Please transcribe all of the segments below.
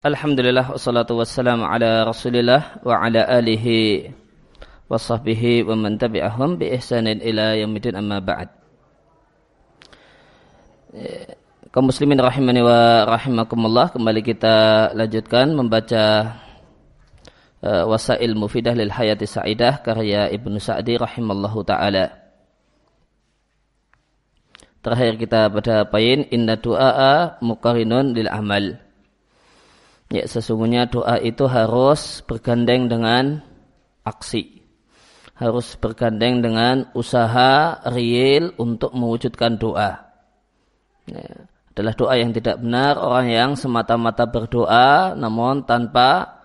Alhamdulillah wassalatu wassalamu ala Rasulillah wa ala alihi wa sahbihi wa man tabi'ahum bi ihsanin ila yaumil amma ba'd. Kaum muslimin rahimani wa rahimakumullah kembali kita lanjutkan membaca uh, Wasail Mufidah lil Hayati Sa'idah karya Ibnu Sa'di rahimallahu taala. Terakhir kita pada poin inna du'a muqarinun lil amal Ya, sesungguhnya doa itu harus bergandeng dengan aksi. Harus bergandeng dengan usaha real untuk mewujudkan doa. Ya, adalah doa yang tidak benar orang yang semata-mata berdoa namun tanpa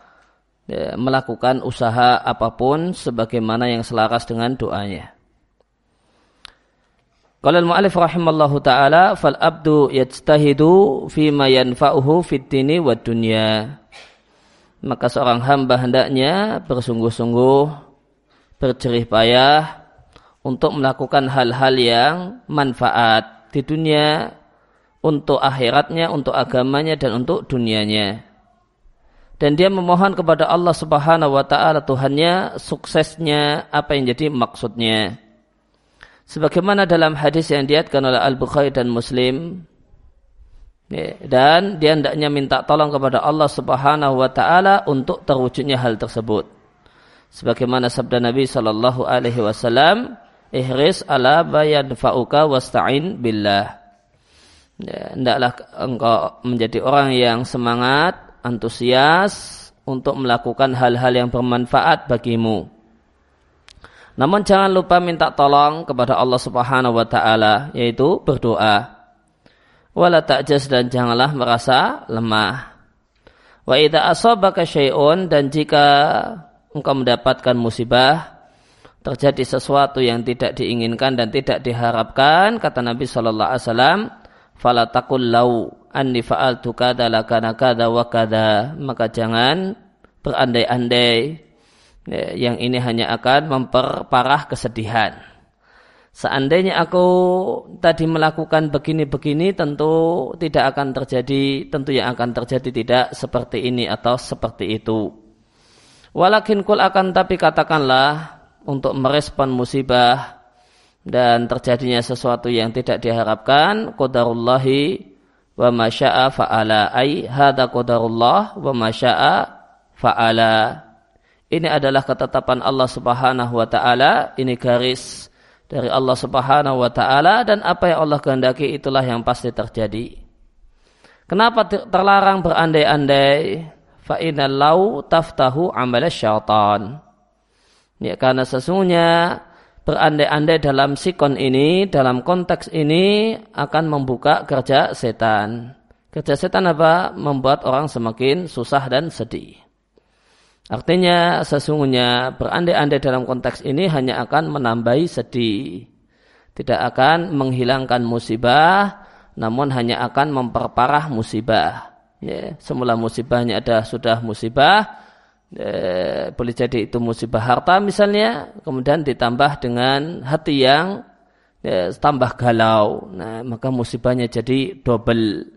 ya, melakukan usaha apa pun sebagaimana yang selaras dengan doanya. Qala al-mu'allif rahimallahu taala fal abdu yajtahidu fi ma yanfa'uhu fid dini wad dunya. Maka seorang hamba hendaknya bersungguh-sungguh berjerih payah untuk melakukan hal-hal yang manfaat di dunia untuk akhiratnya, untuk agamanya dan untuk dunianya. Dan dia memohon kepada Allah Subhanahu wa taala Tuhannya suksesnya apa yang jadi maksudnya sebagaimana dalam hadis yang diatkan oleh Al-Bukhari dan Muslim ya, dan dia hendaknya minta tolong kepada Allah Subhanahu wa taala untuk terwujudnya hal tersebut. Sebagaimana sabda Nabi sallallahu alaihi wasallam ihris ala bayan fa'uka wasta'in billah. Ya, hendaklah engkau menjadi orang yang semangat antusias untuk melakukan hal-hal yang bermanfaat bagimu namun jangan lupa minta tolong kepada Allah Subhanahu wa taala yaitu berdoa. Wala ta'jaz dan janganlah merasa lemah. Wa idza asabaka syai'un dan jika engkau mendapatkan musibah terjadi sesuatu yang tidak diinginkan dan tidak diharapkan kata Nabi sallallahu alaihi wasallam fala taqul lau anni fa'altu kadza lakana kadza wa kadza maka jangan berandai-andai yang ini hanya akan memperparah kesedihan. Seandainya aku tadi melakukan begini-begini tentu tidak akan terjadi, tentu yang akan terjadi tidak seperti ini atau seperti itu. Walakin kul akan tapi katakanlah untuk merespon musibah dan terjadinya sesuatu yang tidak diharapkan qadarullahi wa masya'a fa'ala ay hadza qadarullah wa masya'a fa'ala ini adalah ketetapan Allah Subhanahu wa taala, ini garis dari Allah Subhanahu wa taala dan apa yang Allah kehendaki itulah yang pasti terjadi. Kenapa terlarang berandai-andai? Fa lau taftahu amal syaitan. Ya karena sesungguhnya berandai-andai dalam sikon ini, dalam konteks ini akan membuka kerja setan. Kerja setan apa? Membuat orang semakin susah dan sedih. Artinya sesungguhnya berandai-andai dalam konteks ini hanya akan menambahi sedih. Tidak akan menghilangkan musibah, namun hanya akan memperparah musibah. Ya, semula musibahnya ada sudah musibah, ya, boleh jadi itu musibah harta misalnya, kemudian ditambah dengan hati yang ya, tambah galau. Nah, maka musibahnya jadi double.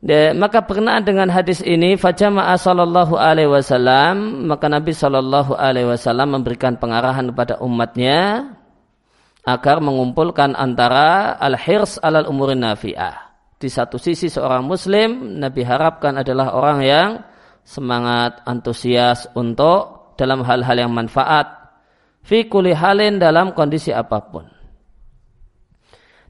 Ya, maka berkenaan dengan hadis ini fajama'a sallallahu alaihi wasallam maka Nabi sallallahu alaihi wasallam memberikan pengarahan kepada umatnya agar mengumpulkan antara al-hirs alal umurin nafi'ah. Di satu sisi seorang muslim Nabi harapkan adalah orang yang semangat antusias untuk dalam hal-hal yang manfaat fi halin dalam kondisi apa pun.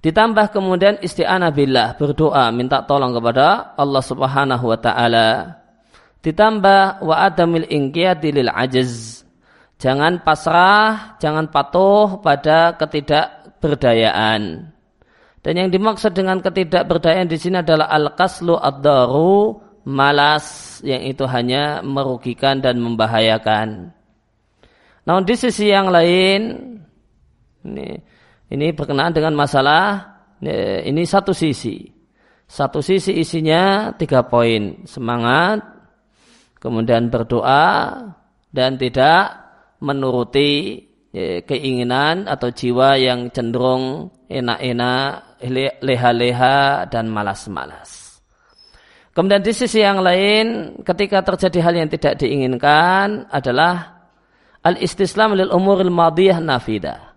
Ditambah kemudian isti'anah billah, berdoa, minta tolong kepada Allah Subhanahu wa taala. Ditambah wa adamil lil ajiz. Jangan pasrah, jangan patuh pada ketidakberdayaan. Dan yang dimaksud dengan ketidakberdayaan di sini adalah al-kaslu ad-daru, malas yang itu hanya merugikan dan membahayakan. Namun di sisi yang lain, ini ini berkenaan dengan masalah ini satu sisi. Satu sisi isinya tiga poin. Semangat, kemudian berdoa, dan tidak menuruti ya, keinginan atau jiwa yang cenderung enak-enak, leha-leha, dan malas-malas. Kemudian di sisi yang lain, ketika terjadi hal yang tidak diinginkan adalah al-istislam lil umuril madiyah nafidah.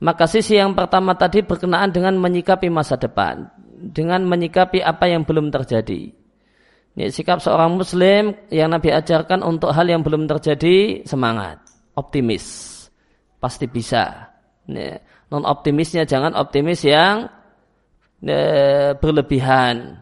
Maka sisi yang pertama tadi berkenaan dengan menyikapi masa depan, dengan menyikapi apa yang belum terjadi. Ini sikap seorang muslim yang Nabi ajarkan untuk hal yang belum terjadi, semangat, optimis. Pasti bisa. Non optimisnya jangan optimis yang berlebihan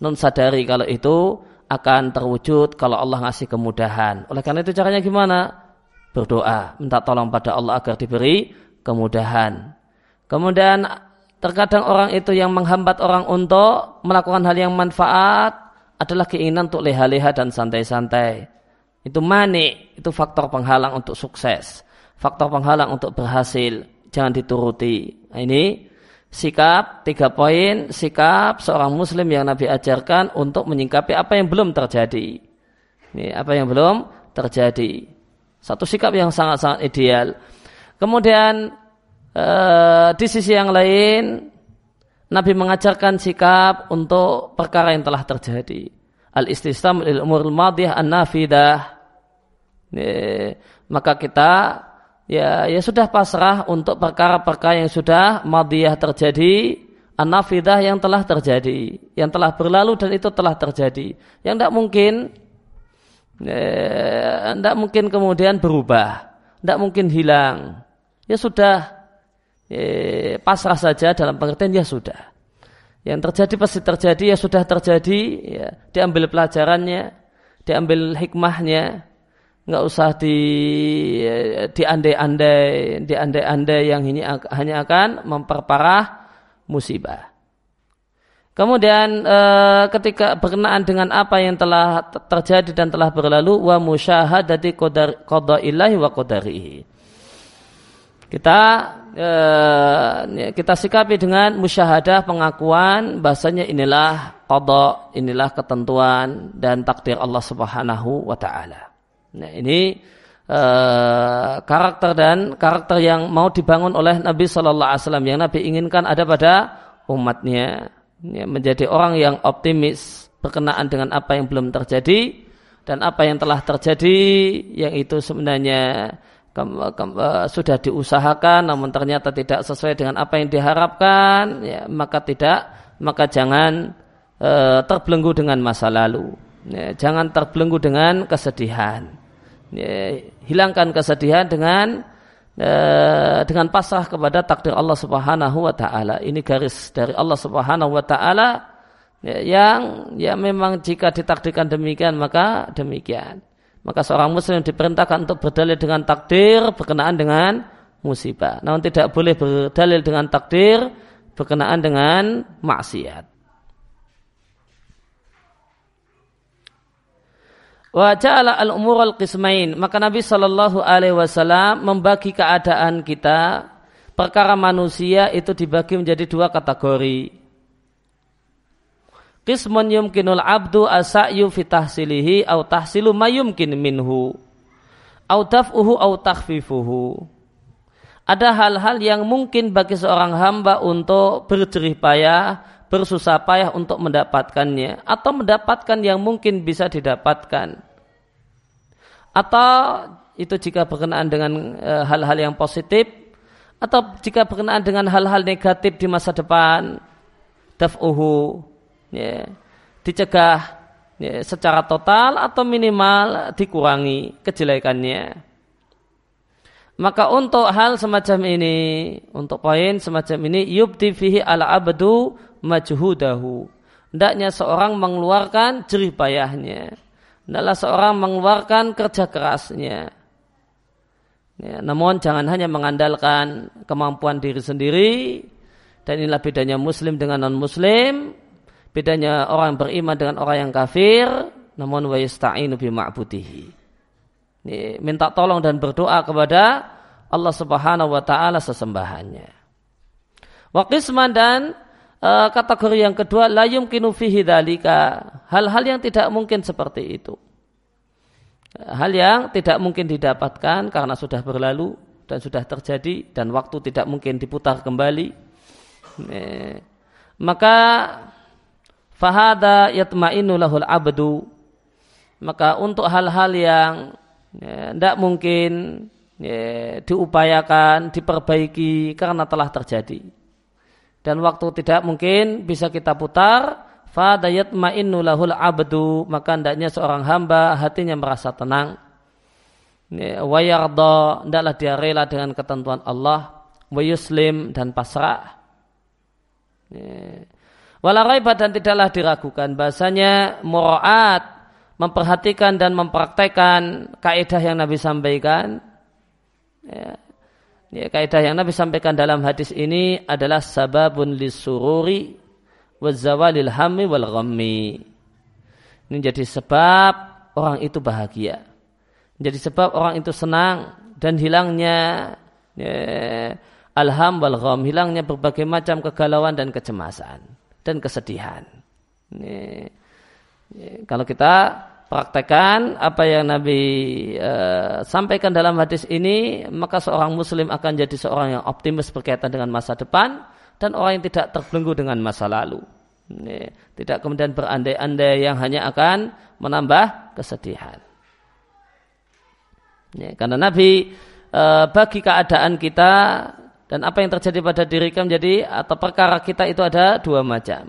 non sadari kalau itu akan terwujud kalau Allah ngasih kemudahan. Oleh karena itu caranya gimana? Berdoa, minta tolong pada Allah agar diberi kemudahan. Kemudian terkadang orang itu yang menghambat orang untuk melakukan hal yang manfaat adalah keinginan untuk leha-leha dan santai-santai. Itu manik, itu faktor penghalang untuk sukses. Faktor penghalang untuk berhasil. Jangan dituruti. Nah, ini sikap tiga poin sikap seorang muslim yang Nabi ajarkan untuk menyingkapi apa yang belum terjadi. Ini apa yang belum terjadi. Satu sikap yang sangat-sangat ideal. Kemudian eh, di sisi yang lain Nabi mengajarkan sikap untuk perkara yang telah terjadi. Al-istislam lil umur madiyah an-nafidah. Maka kita ya ya sudah pasrah untuk perkara-perkara yang sudah madiyah terjadi anafidah yang telah terjadi yang telah berlalu dan itu telah terjadi yang tidak mungkin tidak ya, mungkin kemudian berubah tidak mungkin hilang ya sudah ya, pasrah saja dalam pengertian ya sudah yang terjadi pasti terjadi ya sudah terjadi ya diambil pelajarannya diambil hikmahnya nggak usah di diandai-andai diandai-andai yang ini hanya akan memperparah musibah. Kemudian e, ketika berkenaan dengan apa yang telah terjadi dan telah berlalu wa musyahadati qada'illahi wa qadarihi. Kita e, kita sikapi dengan musyahadah pengakuan bahasanya inilah qada, inilah ketentuan dan takdir Allah Subhanahu wa taala. Nah, ini uh, karakter dan karakter yang mau dibangun oleh Nabi Shallallahu Alaihi Wasallam yang Nabi inginkan ada pada umatnya ya, menjadi orang yang optimis berkenaan dengan apa yang belum terjadi dan apa yang telah terjadi yang itu sebenarnya sudah diusahakan namun ternyata tidak sesuai dengan apa yang diharapkan ya, maka tidak maka jangan uh, terbelenggu dengan masa lalu ya, jangan terbelenggu dengan kesedihan ya, hilangkan kesedihan dengan uh, dengan pasrah kepada takdir Allah Subhanahu wa taala. Ini garis dari Allah Subhanahu wa taala ya, yang ya memang jika ditakdirkan demikian maka demikian. Maka seorang muslim diperintahkan untuk berdalil dengan takdir berkenaan dengan musibah. Namun tidak boleh berdalil dengan takdir berkenaan dengan maksiat. Wa ja'ala al-umur al-qismain. Maka Nabi Shallallahu alaihi wasallam membagi keadaan kita perkara manusia itu dibagi menjadi dua kategori. Qismun yumkinul abdu asa'yu fi tahsilihi au tahsilu ma yumkin minhu au daf'uhu au takhfifuhu. Ada hal-hal yang mungkin bagi seorang hamba untuk berjerih payah, bersusah payah untuk mendapatkannya atau mendapatkan yang mungkin bisa didapatkan atau itu jika berkenaan dengan e, hal-hal yang positif atau jika berkenaan dengan hal-hal negatif di masa depan daf'uhu ya, dicegah ya, secara total atau minimal dikurangi kejelekannya. Maka untuk hal semacam ini untuk poin semacam ini yubdi fihi ala abdu majhudahu. Hendaknya seorang mengeluarkan jerih payahnya. Adalah seorang mengeluarkan kerja kerasnya. Ya, namun jangan hanya mengandalkan kemampuan diri sendiri. Dan inilah bedanya muslim dengan non muslim bedanya orang yang beriman dengan orang yang kafir namun wa yasta'inu bi ma'budihi. Minta tolong dan berdoa kepada Allah Subhanahu wa taala sesembahannya. Wa qisman dan uh, kategori yang kedua la yumkinu fihi hal-hal yang tidak mungkin seperti itu. Hal yang tidak mungkin didapatkan karena sudah berlalu dan sudah terjadi dan waktu tidak mungkin diputar kembali. Maka fahada yatma'innu lahul abdu maka untuk hal-hal yang tidak ya, mungkin ya, diupayakan, diperbaiki karena telah terjadi. Dan waktu tidak mungkin bisa kita putar, fadayat ma'innu lahul abdu, maka hendaknya seorang hamba hatinya merasa tenang. Ya, wa yarda, hendaklah dia rela dengan ketentuan Allah, wa yuslim dan pasrah. Ya. Walau dan tidaklah diragukan bahasanya muraat memperhatikan dan mempraktekkan kaidah yang Nabi sampaikan. Ya, ya, kaidah yang Nabi sampaikan dalam hadis ini adalah sababun lisururi wazawalil hammi wal ghammi. Ini jadi sebab orang itu bahagia. Jadi sebab orang itu senang dan hilangnya ya, alham wal gham, hilangnya berbagai macam kegalauan dan kecemasan dan kesedihan. Ini, kalau kita praktekkan apa yang Nabi uh, sampaikan dalam hadis ini, maka seorang muslim akan jadi seorang yang optimis berkaitan dengan masa depan dan orang yang tidak terbelenggu dengan masa lalu. Ya, tidak kemudian berandai-andai yang hanya akan menambah kesedihan. Ya, karena Nabi uh, bagi keadaan kita dan apa yang terjadi pada diri kita menjadi atau perkara kita itu ada dua macam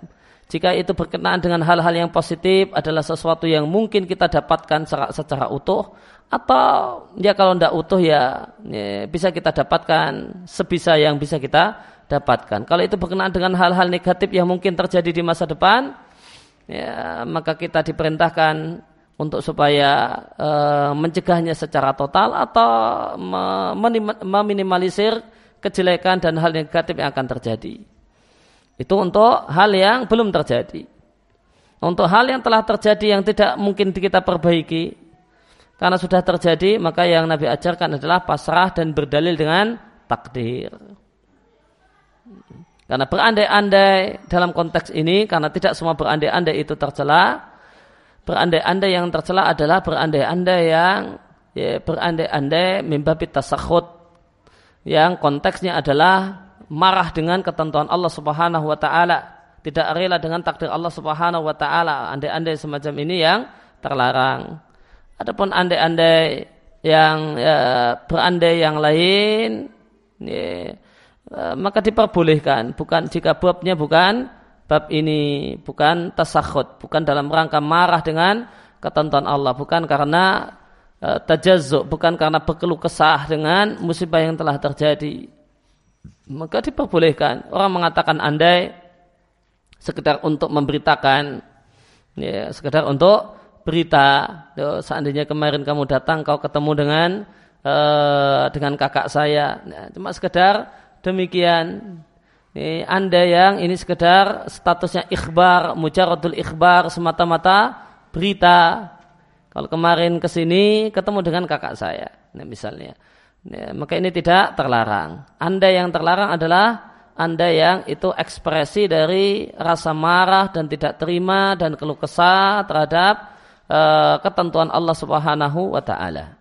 jika itu berkenaan dengan hal-hal yang positif adalah sesuatu yang mungkin kita dapatkan secara, secara utuh atau ya kalau tidak utuh ya, ya bisa kita dapatkan sebisa yang bisa kita dapatkan. Kalau itu berkenaan dengan hal-hal negatif yang mungkin terjadi di masa depan, ya, maka kita diperintahkan untuk supaya e, mencegahnya secara total atau meminimalisir kejelekan dan hal negatif yang akan terjadi. Itu untuk hal yang belum terjadi. Untuk hal yang telah terjadi yang tidak mungkin kita perbaiki. Karena sudah terjadi, maka yang Nabi ajarkan adalah pasrah dan berdalil dengan takdir. Karena berandai-andai dalam konteks ini, karena tidak semua berandai-andai itu tercela, berandai-andai yang tercela adalah berandai-andai yang ya, berandai-andai mimbabi tasakhut yang konteksnya adalah marah dengan ketentuan Allah Subhanahu wa taala, tidak rela dengan takdir Allah Subhanahu wa taala. Andai-andai semacam ini yang terlarang. Adapun andai-andai yang ya, berandai yang lain ya, eh, maka diperbolehkan bukan jika babnya bukan bab ini bukan tasakhut bukan dalam rangka marah dengan ketentuan Allah bukan karena tajazuk bukan karena berkeluh kesah dengan musibah yang telah terjadi maka diperbolehkan. Orang mengatakan andai sekedar untuk memberitakan, ya, sekedar untuk berita. Ya, seandainya kemarin kamu datang, kau ketemu dengan uh, dengan kakak saya, nah, cuma sekedar demikian. Ini anda yang ini sekedar statusnya ikhbar, mujaradul ikhbar semata-mata berita. Kalau kemarin ke sini ketemu dengan kakak saya, nah, misalnya ya, maka ini tidak terlarang. Anda yang terlarang adalah anda yang itu ekspresi dari rasa marah dan tidak terima dan keluh kesah terhadap uh, ketentuan Allah Subhanahu wa taala.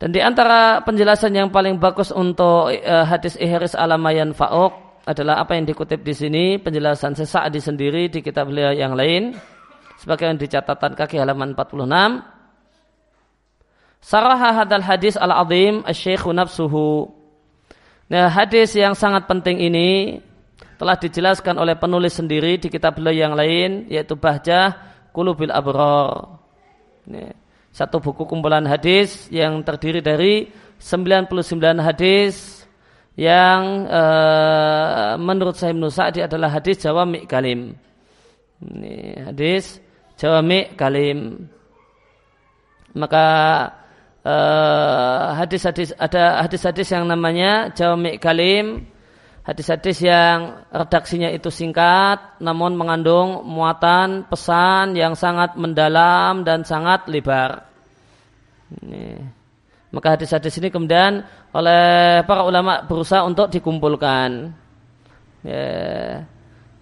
Dan di antara penjelasan yang paling bagus untuk uh, hadis ihris alamayan fa'uk adalah apa yang dikutip di sini penjelasan sesak di sendiri di kitab beliau yang lain sebagai yang di catatan kaki halaman 46 Saraha hadal hadis al-azim asy-syekhu nafsuhu. Nah, hadis yang sangat penting ini telah dijelaskan oleh penulis sendiri di kitab beliau yang lain yaitu Bahjah Qulubil Abrar. Satu buku kumpulan hadis yang terdiri dari 99 hadis yang uh, menurut Sahih Sa'di adalah hadis Jawami Kalim. Ini hadis Jawami Kalim. Maka Eh, hadis-hadis uh, ada hadis-hadis yang namanya Jawami Kalim hadis-hadis yang redaksinya itu singkat namun mengandung muatan pesan yang sangat mendalam dan sangat lebar. Ini. Maka hadis-hadis ini kemudian oleh para ulama berusaha untuk dikumpulkan. Ya,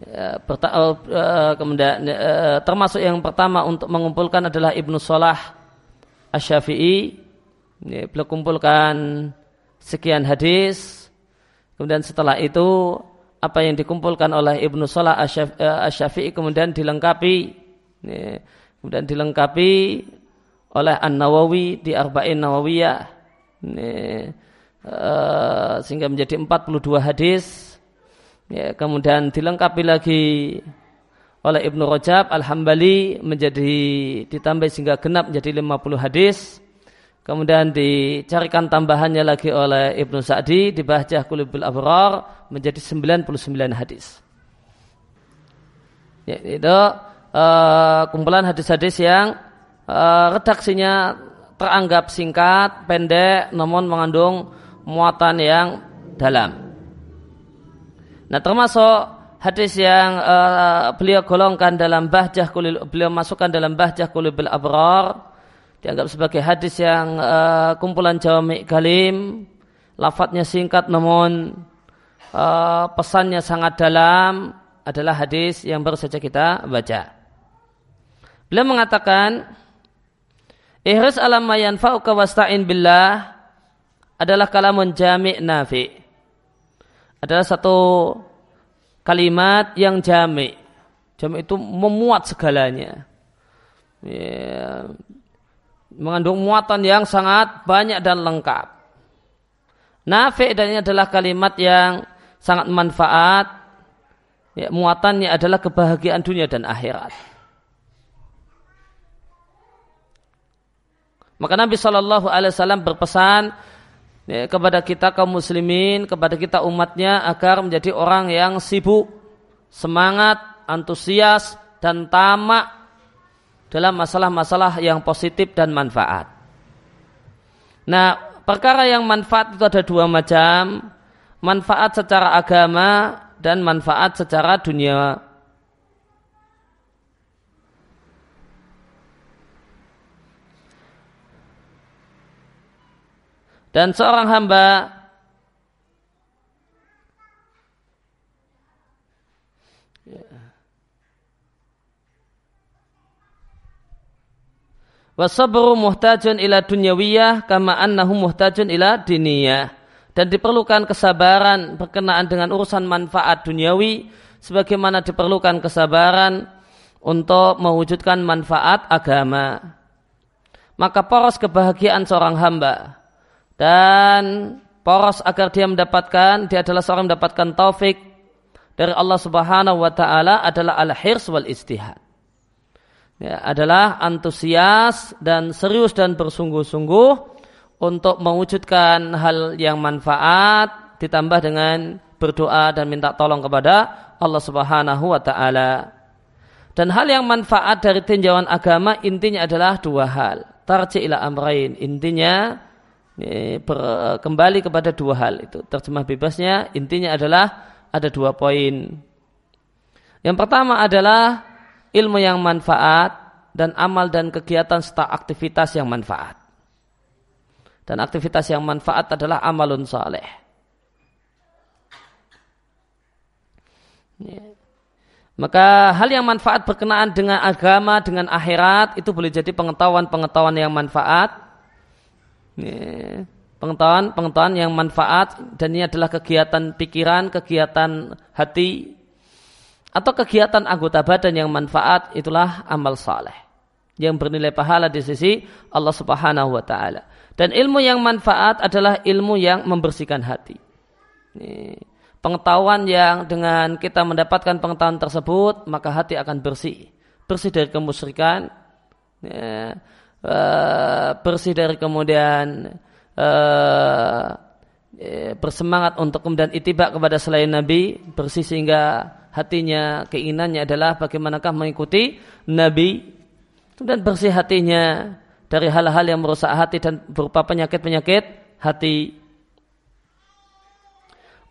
uh, kemudian uh, termasuk yang pertama untuk mengumpulkan adalah Ibnu Salah Asy-Syafi'i. Beliau kumpulkan sekian hadis. Kemudian setelah itu apa yang dikumpulkan oleh Ibnu Salah Asy-Syafi'i kemudian dilengkapi. Kemudian dilengkapi oleh An-Nawawi di Arba'in Nawawiyah. Sehingga menjadi 42 hadis ya, kemudian dilengkapi lagi oleh Ibnu Rajab Al-Hambali menjadi ditambah sehingga genap menjadi 50 hadis kemudian dicarikan tambahannya lagi oleh Ibnu Sa'di di Bahjah Qulubul Abrar menjadi 99 hadis ya, itu uh, kumpulan hadis-hadis yang uh, redaksinya teranggap singkat, pendek, namun mengandung muatan yang dalam. Nah, termasuk hadis yang uh, beliau golongkan dalam bahjah kulil, beliau masukkan dalam bahjah kulibil abrar dianggap sebagai hadis yang uh, kumpulan jawami kalim, lafadznya singkat namun uh, pesannya sangat dalam adalah hadis yang baru saja kita baca. Beliau mengatakan Ihris alam mayan fa'uka wasta'in billah adalah kalamun jami' nafi. Adalah satu kalimat yang jami'. Jami' itu memuat segalanya. Ya, mengandung muatan yang sangat banyak dan lengkap. Nafi dan ini adalah kalimat yang sangat manfaat. Ya, muatannya adalah kebahagiaan dunia dan akhirat. Maka Nabi Shallallahu Alaihi Wasallam berpesan ya, kepada kita kaum muslimin, kepada kita umatnya agar menjadi orang yang sibuk, semangat, antusias dan tamak dalam masalah-masalah yang positif dan manfaat. Nah, perkara yang manfaat itu ada dua macam, manfaat secara agama dan manfaat secara dunia dan seorang hamba Wasabru muhtajun ila dunyawiyah kama annahu muhtajun ila diniyah. Dan diperlukan kesabaran berkenaan dengan urusan manfaat duniawi sebagaimana diperlukan kesabaran untuk mewujudkan manfaat agama. Maka poros kebahagiaan seorang hamba dan poros agar dia mendapatkan dia adalah seorang mendapatkan taufik dari Allah Subhanahu wa taala adalah al-hirs wal istihad. Ya, adalah antusias dan serius dan bersungguh-sungguh untuk mewujudkan hal yang manfaat ditambah dengan berdoa dan minta tolong kepada Allah Subhanahu wa taala. Dan hal yang manfaat dari tinjauan agama intinya adalah dua hal. Tarji ila amrain. Intinya ber, kembali kepada dua hal itu. Terjemah bebasnya intinya adalah ada dua poin. Yang pertama adalah ilmu yang manfaat dan amal dan kegiatan serta aktivitas yang manfaat. Dan aktivitas yang manfaat adalah amalun saleh. Ya. maka hal yang manfaat berkenaan dengan agama dengan akhirat itu boleh jadi pengetahuan-pengetahuan yang manfaat pengetahuan pengetahuan yang manfaat dan ini adalah kegiatan pikiran, kegiatan hati atau kegiatan anggota badan yang manfaat itulah amal saleh yang bernilai pahala di sisi Allah Subhanahu wa taala. Dan ilmu yang manfaat adalah ilmu yang membersihkan hati. Ini, pengetahuan yang dengan kita mendapatkan pengetahuan tersebut maka hati akan bersih, bersih dari kemusyrikan, ya, Eh, bersih dari kemudian uh, bersemangat untuk kemudian itibak kepada selain Nabi bersih sehingga hatinya keinginannya adalah bagaimanakah mengikuti Nabi. Kemudian bersih hatinya dari hal-hal yang merusak hati dan berupa penyakit-penyakit hati.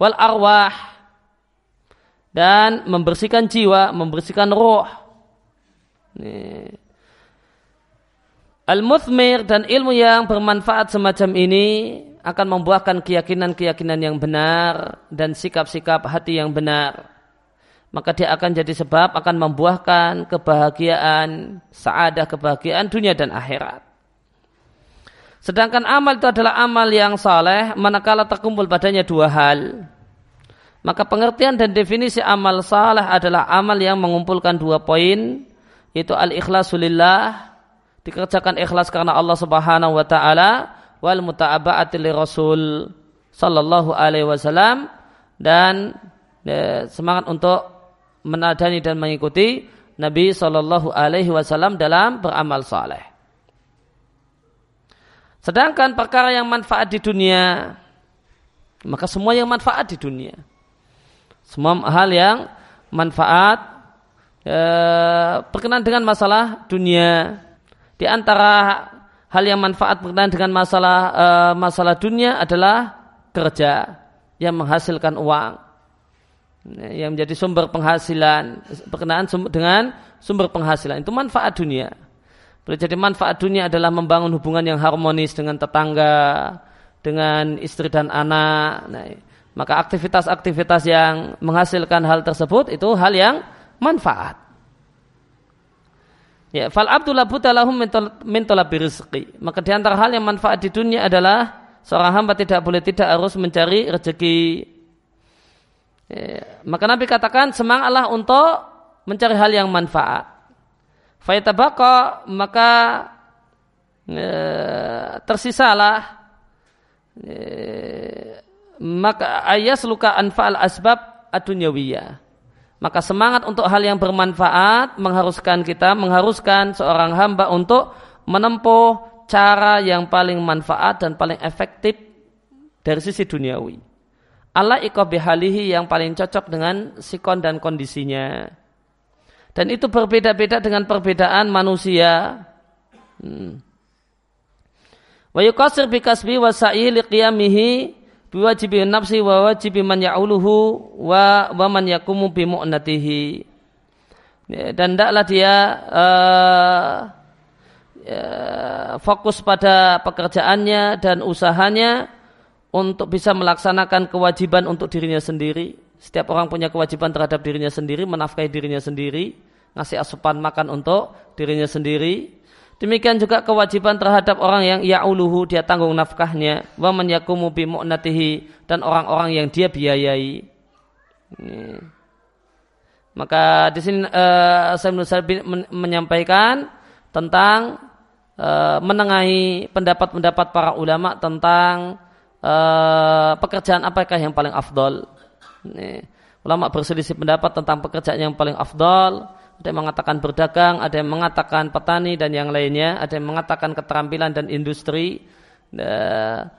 Wal arwah dan membersihkan jiwa, membersihkan roh. Al-Muthmir dan ilmu yang bermanfaat semacam ini akan membuahkan keyakinan-keyakinan yang benar dan sikap-sikap hati yang benar. Maka dia akan jadi sebab akan membuahkan kebahagiaan, saadah kebahagiaan dunia dan akhirat. Sedangkan amal itu adalah amal yang saleh manakala terkumpul padanya dua hal. Maka pengertian dan definisi amal saleh adalah amal yang mengumpulkan dua poin, yaitu al-ikhlasulillah, dikerjakan ikhlas karena Allah Subhanahu wa taala, wal muta'aba'ati li Rasul sallallahu alaihi wasallam dan e, semangat untuk menadani dan mengikuti Nabi sallallahu alaihi wasallam dalam beramal saleh. Sedangkan perkara yang manfaat di dunia, maka semua yang manfaat di dunia semua hal yang manfaat e, berkenaan dengan masalah dunia. Di antara hal yang manfaat berkenaan dengan masalah e, masalah dunia adalah kerja yang menghasilkan uang yang menjadi sumber penghasilan berkenaan dengan sumber penghasilan itu manfaat dunia. Boleh jadi manfaat dunia adalah membangun hubungan yang harmonis dengan tetangga, dengan istri dan anak. Nah, maka aktivitas-aktivitas yang menghasilkan hal tersebut itu hal yang manfaat. Ya, fal abdullah butalahum min rizqi. Maka di antara hal yang manfaat di dunia adalah seorang hamba tidak boleh tidak harus mencari rezeki. Ya, maka Nabi katakan semangatlah untuk mencari hal yang manfaat. Faitabaka maka ya, tersisalah ya, maka ayas luka anfa'al asbab adunyawiyah. Maka semangat untuk hal yang bermanfaat mengharuskan kita, mengharuskan seorang hamba untuk menempuh cara yang paling manfaat dan paling efektif dari sisi duniawi. Allah bihalihi yang paling cocok dengan sikon dan kondisinya. Dan itu berbeda-beda dengan perbedaan manusia. Hmm. Wa yukasir bikasbi wa sa'i liqiyamihi biwajibi nafsi wa wajibi man ya'uluhu wa wa man yakumu bi mu'natihi ya, dan tidaklah dia uh, uh, fokus pada pekerjaannya dan usahanya untuk bisa melaksanakan kewajiban untuk dirinya sendiri. Setiap orang punya kewajiban terhadap dirinya sendiri menafkahi dirinya sendiri ngasih asupan makan untuk dirinya sendiri Demikian juga kewajiban terhadap orang yang ya'uluhu dia tanggung nafkahnya wa man yakumu dan orang-orang yang dia biayai. Maka di sini uh, saya men menyampaikan tentang uh, menengahi pendapat-pendapat para ulama tentang uh, pekerjaan apakah yang paling afdol. Ini. Ulama berselisih pendapat tentang pekerjaan yang paling afdol ada yang mengatakan berdagang, ada yang mengatakan petani dan yang lainnya, ada yang mengatakan keterampilan dan industri, dan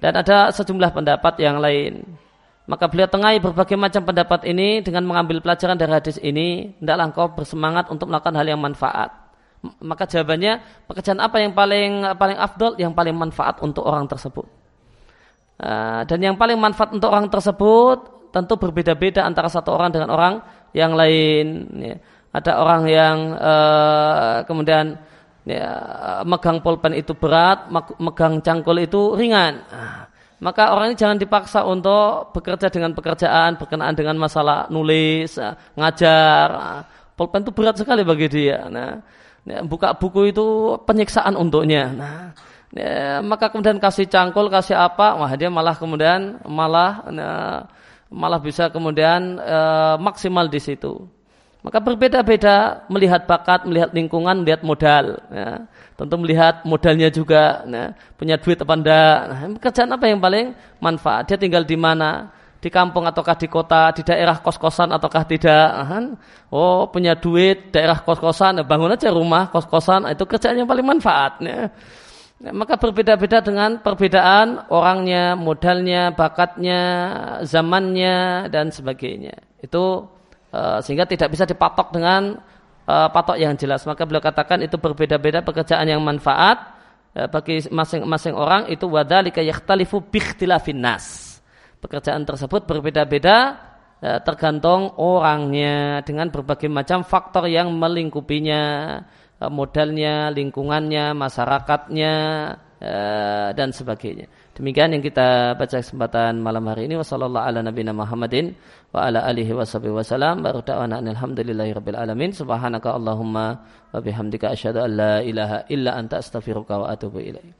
ada sejumlah pendapat yang lain. Maka beliau tengahi berbagai macam pendapat ini dengan mengambil pelajaran dari hadis ini, hendaklah engkau bersemangat untuk melakukan hal yang manfaat. Maka jawabannya, pekerjaan apa yang paling paling afdol, yang paling manfaat untuk orang tersebut. Dan yang paling manfaat untuk orang tersebut tentu berbeda-beda antara satu orang dengan orang yang lain. Ya ada orang yang uh, kemudian ya, megang pulpen itu berat, megang cangkul itu ringan. Ah, maka orang ini jangan dipaksa untuk bekerja dengan pekerjaan berkenaan dengan masalah nulis, uh, ngajar. Uh, pulpen itu berat sekali bagi dia. Nah, ya, buka buku itu penyiksaan untuknya. Nah, ya, maka kemudian kasih cangkul, kasih apa, wah dia malah kemudian malah nah, malah bisa kemudian uh, maksimal di situ. Maka berbeda-beda melihat bakat, melihat lingkungan, melihat modal. Ya. Tentu melihat modalnya juga, ya. punya duit apa enggak. Nah, pekerjaan apa yang paling manfaat? Dia tinggal di mana? Di kampung ataukah di kota, di daerah kos-kosan ataukah tidak? Nah, oh punya duit, daerah kos-kosan, ya bangun aja rumah kos-kosan, itu kerjaan yang paling manfaat. Ya. Ya, maka berbeda-beda dengan perbedaan orangnya, modalnya, bakatnya, zamannya, dan sebagainya. Itu Eh, sehingga tidak bisa dipatok dengan uh, patok yang jelas. Maka beliau katakan itu berbeda-beda pekerjaan yang manfaat uh, bagi masing-masing orang itu wadalika yakhtalifu bikhtilafin nas. Pekerjaan tersebut berbeda-beda uh, tergantung orangnya dengan berbagai macam faktor yang melingkupinya, modalnya, lingkungannya, masyarakatnya dan sebagainya. Demikian yang kita baca kesempatan malam hari ini. Wassalamualaikum ala nabiyina Muhammadin wa ala alihi wa sahbihi wasallam. Baru da'wana alhamdulillahi rabbil alamin. Subhanaka Allahumma wa bihamdika asyhadu an la ilaha illa anta astaghfiruka wa atubu ilaik.